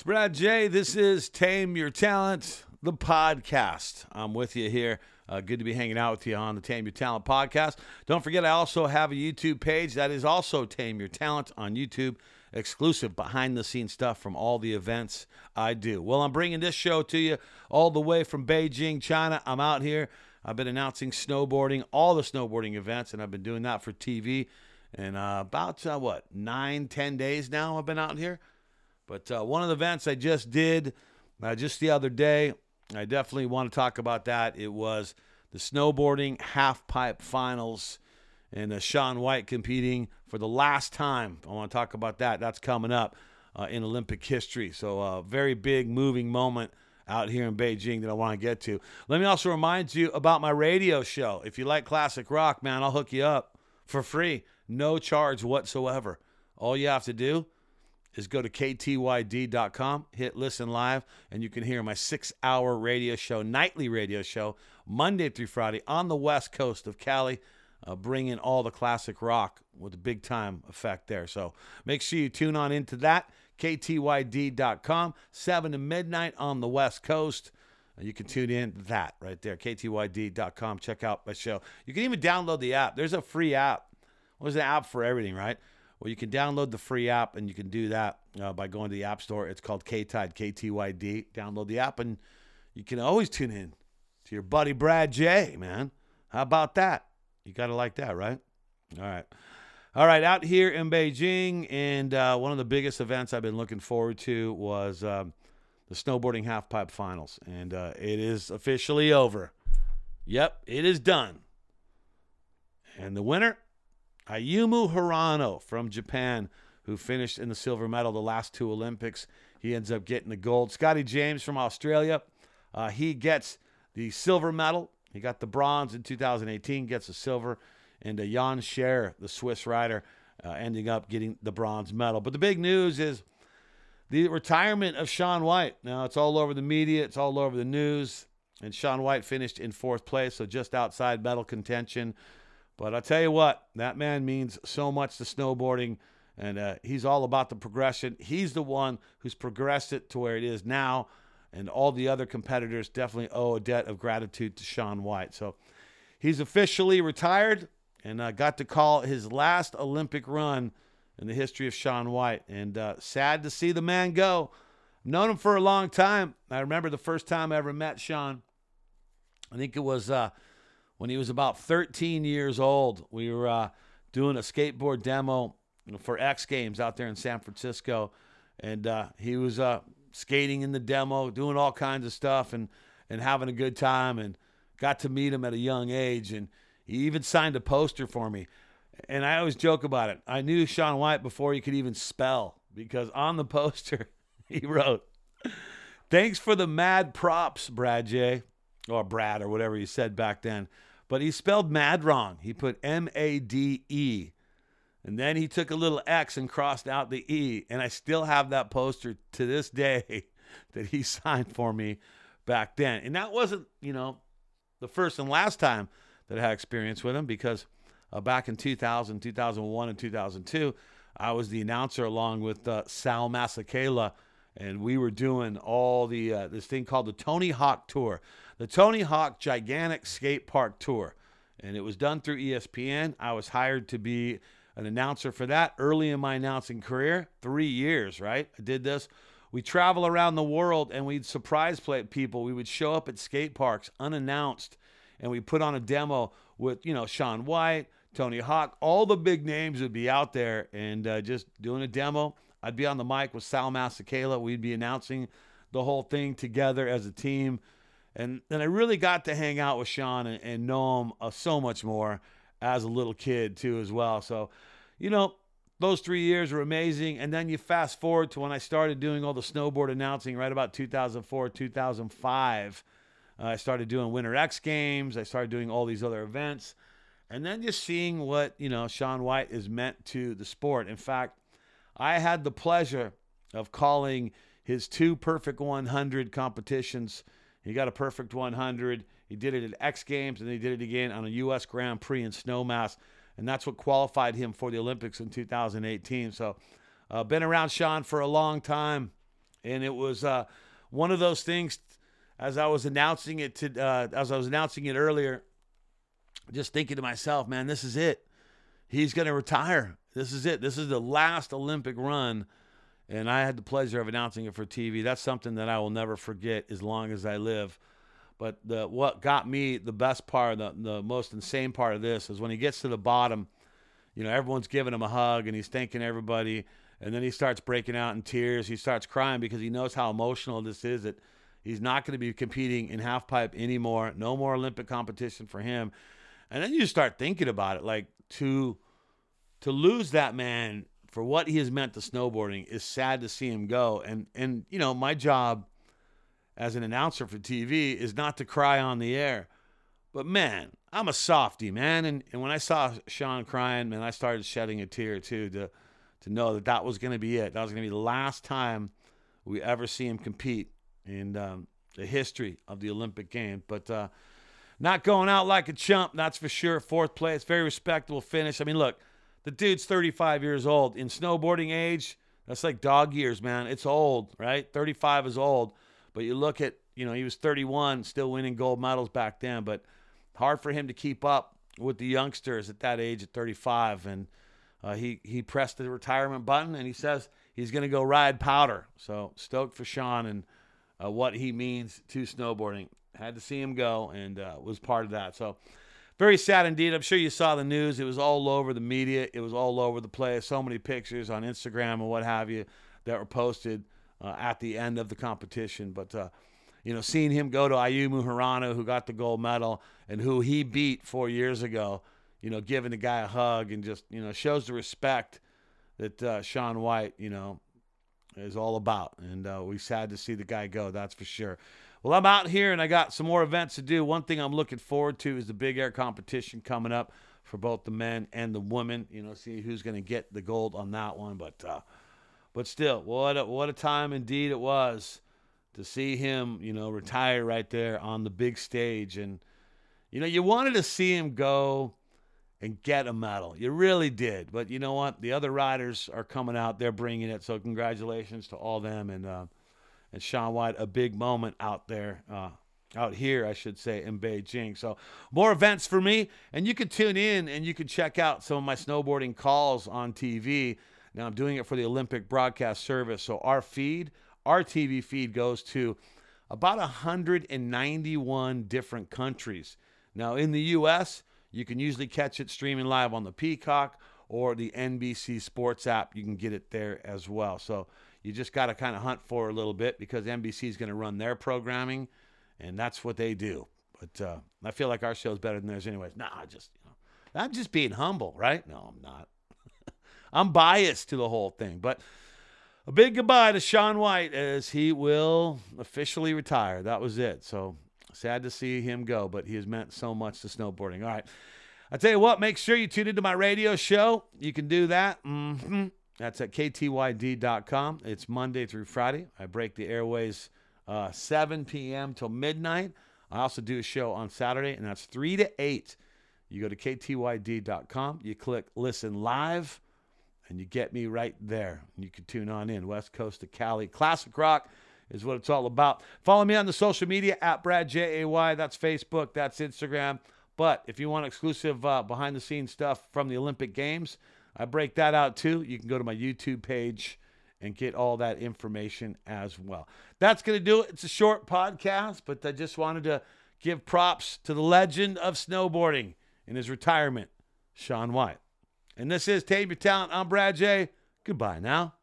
It's Brad Jay. This is Tame Your Talent, the podcast. I'm with you here. Uh, good to be hanging out with you on the Tame Your Talent podcast. Don't forget, I also have a YouTube page that is also Tame Your Talent on YouTube, exclusive behind the scenes stuff from all the events I do. Well, I'm bringing this show to you all the way from Beijing, China. I'm out here. I've been announcing snowboarding, all the snowboarding events, and I've been doing that for TV. And uh, about, uh, what, nine, ten days now I've been out here. But uh, one of the events I just did uh, just the other day, I definitely want to talk about that. It was the snowboarding half pipe finals and uh, Shaun White competing for the last time. I want to talk about that. That's coming up uh, in Olympic history. So, a very big moving moment out here in Beijing that I want to get to. Let me also remind you about my radio show. If you like classic rock, man, I'll hook you up for free, no charge whatsoever. All you have to do is go to ktyd.com, hit listen live, and you can hear my six hour radio show, nightly radio show, Monday through Friday on the west coast of Cali, uh, bringing all the classic rock with a big time effect there. So make sure you tune on into that, ktyd.com, 7 to midnight on the west coast. Uh, You can tune in that right there, ktyd.com. Check out my show. You can even download the app. There's a free app. There's an app for everything, right? Well, you can download the free app, and you can do that uh, by going to the App Store. It's called K KTIDE, K-T-Y-D. Download the app, and you can always tune in to your buddy Brad Jay, man. How about that? You got to like that, right? All right. All right, out here in Beijing, and uh, one of the biggest events I've been looking forward to was um, the snowboarding halfpipe finals, and uh, it is officially over. Yep, it is done. And the winner, Ayumu Hirano from Japan, who finished in the silver medal the last two Olympics. He ends up getting the gold. Scotty James from Australia, uh, he gets the silver medal. He got the bronze in 2018, gets the silver. And uh, Jan Scherrer, the Swiss rider, uh, ending up getting the bronze medal. But the big news is the retirement of Shaun White. Now, it's all over the media, it's all over the news. And Shaun White finished in fourth place, so just outside medal contention. But I'll tell you what, that man means so much to snowboarding, and uh, he's all about the progression. He's the one who's progressed it to where it is now, and all the other competitors definitely owe a debt of gratitude to Shaun White. So he's officially retired and uh, got to call his last Olympic run in the history of Shaun White. And uh, sad to see the man go. Known him for a long time. I remember the first time I ever met Shaun. I think it was uh, when he was about 13 years old. We were uh, doing a skateboard demo for X Games out there in San Francisco, and uh, he was uh, skating in the demo, doing all kinds of stuff, and and having a good time. And got to meet him at a young age, and he even signed a poster for me. And I always joke about it. I knew Shaun White before he could even spell because on the poster he wrote, "Thanks for the mad props, Brad Jay." or Brad or whatever he said back then. But he spelled mad wrong. He put M A D E. And then he took a little X and crossed out the E. And I still have that poster to this day that he signed for me back then. And that wasn't, you know, the first and last time that I had experience with him because uh, back in 2000, 2001, and 2002, I was the announcer along with uh, Sal Masekela and we were doing all the uh, this thing called the Tony Hawk Tour, the Tony Hawk Gigantic Skate Park Tour, and it was done through ESPN. I was hired to be an announcer for that early in my announcing career, three years. Right, I did this. We travel around the world and we'd surprise play people. We would show up at skate parks unannounced, and we put on a demo with you know Shaun White, Tony Hawk, all the big names would be out there and uh, just doing a demo. I'd be on the mic with Sal Masekela. We'd be announcing the whole thing together as a team. And then I really got to hang out with Shaun and, and know him uh, so much more as a little kid, too, as well. So, you know, those three years were amazing. And then you fast forward to when I started doing all the snowboard announcing right about 2004, 2005. Uh, I started doing Winter X Games. I started doing all these other events. And then just seeing what, you know, Shaun White is meant to the sport. In fact, I had the pleasure of calling his two perfect 100 competitions. He got a perfect 100. He did it at X Games and he did it again on a U.S. Grand Prix in Snowmass. And that's what qualified him for the Olympics in 2018. So, uh, been around Shaun for a long time. and it was uh, one of those things. As I was announcing it to, uh, as I was announcing it earlier, just thinking to myself, man, this is it. He's going to retire. This is it. This is the last Olympic run. And I had the pleasure of announcing it for TV. That's something that I will never forget as long as I live. But the what got me the best part, the, the most insane part of this is when he gets to the bottom, you know, everyone's giving him a hug and he's thanking everybody. And then he starts breaking out in tears. He starts crying because he knows how emotional this is. That he's not going to be competing in half pipe anymore. No more Olympic competition for him. And then you start thinking about it, like to to lose that man for what he has meant to snowboarding is sad to see him go. And and you know, my job as an announcer for TV is not to cry on the air. But man, I'm a softy, man. And and when I saw Shaun crying, man, I started shedding a tear too to to know that that was going to be it. That was going to be the last time we ever see him compete in um, the history of the Olympic Games. But uh, not going out like a chump, that's for sure. Fourth place, very respectable finish. I mean, look, the dude's 35 years old. In snowboarding age, that's like dog years, man. It's old, right? 35 is old. But you look at, you know, he was 31, still winning gold medals back then. But hard for him to keep up with the youngsters at that age at 35. And uh, he he pressed the retirement button and he says he's going to go ride powder. So stoked for Shaun and uh, what he means to snowboarding. Had to see him go and uh, was part of that. So very sad indeed. I'm sure you saw the news. It was all over the media. It was all over the place. So many pictures on Instagram and what have you that were posted uh, at the end of the competition. But uh, you know, seeing him go to Ayumu Hirano, who got the gold medal and who he beat four years ago you know, giving the guy a hug and just, you know, shows the respect that uh, Shaun White, you know, is all about. And uh, we sad to see the guy go, that's for sure. Well, I'm out here and I got some more events to do. One thing I'm looking forward to is the big air competition coming up for both the men and the women. You know, see who's going to get the gold on that one. But, uh, but still, what a, what a time indeed it was to see him, you know, retire right there on the big stage. And, you know, you wanted to see him go and get a medal. You really did. But you know what? The other riders are coming out. They're bringing it. So congratulations to all them and uh, and Shaun White. A big moment out there, uh, out here, I should say, in Beijing. So more events for me, and you can tune in and you can check out some of my snowboarding calls on TV. Now I'm doing it for the Olympic Broadcast Service. So our feed, our TV feed, goes to about 191 different countries. Now in the U.S. You can usually catch it streaming live on the Peacock or the NBC Sports app. You can get it there as well. So you just got to kind of hunt for a little bit because NBC is going to run their programming, and that's what they do. But uh, I feel like our show is better than theirs, anyways. Nah, I just you know, I'm just being humble, right? No, I'm not. I'm biased to the whole thing, but. A big goodbye to Shaun White as he will officially retire. That was it. So Sad to see him go, but he has meant so much to snowboarding. All right. I tell you what, make sure you tune into my radio show. You can do that. Mm-hmm. That's at ktyd.com. It's Monday through Friday. I break the airways uh, 7 p.m. till midnight. I also do a show on Saturday, and that's 3 to 8. You go to ktyd.com, you click listen live, and you get me right there. You can tune on in. West Coast to Cali. Classic rock is what it's all about. Follow me on the social media at Brad J A Y. That's Facebook, that's Instagram. But if you want exclusive uh, behind the scenes stuff from the Olympic Games, I break that out too. You can go to my YouTube page and get all that information as well. That's going to do it. It's a short podcast, but I just wanted to give props to the legend of snowboarding in his retirement, Shaun White. And this is Tame Your Talent. I'm Brad Jay. Goodbye now.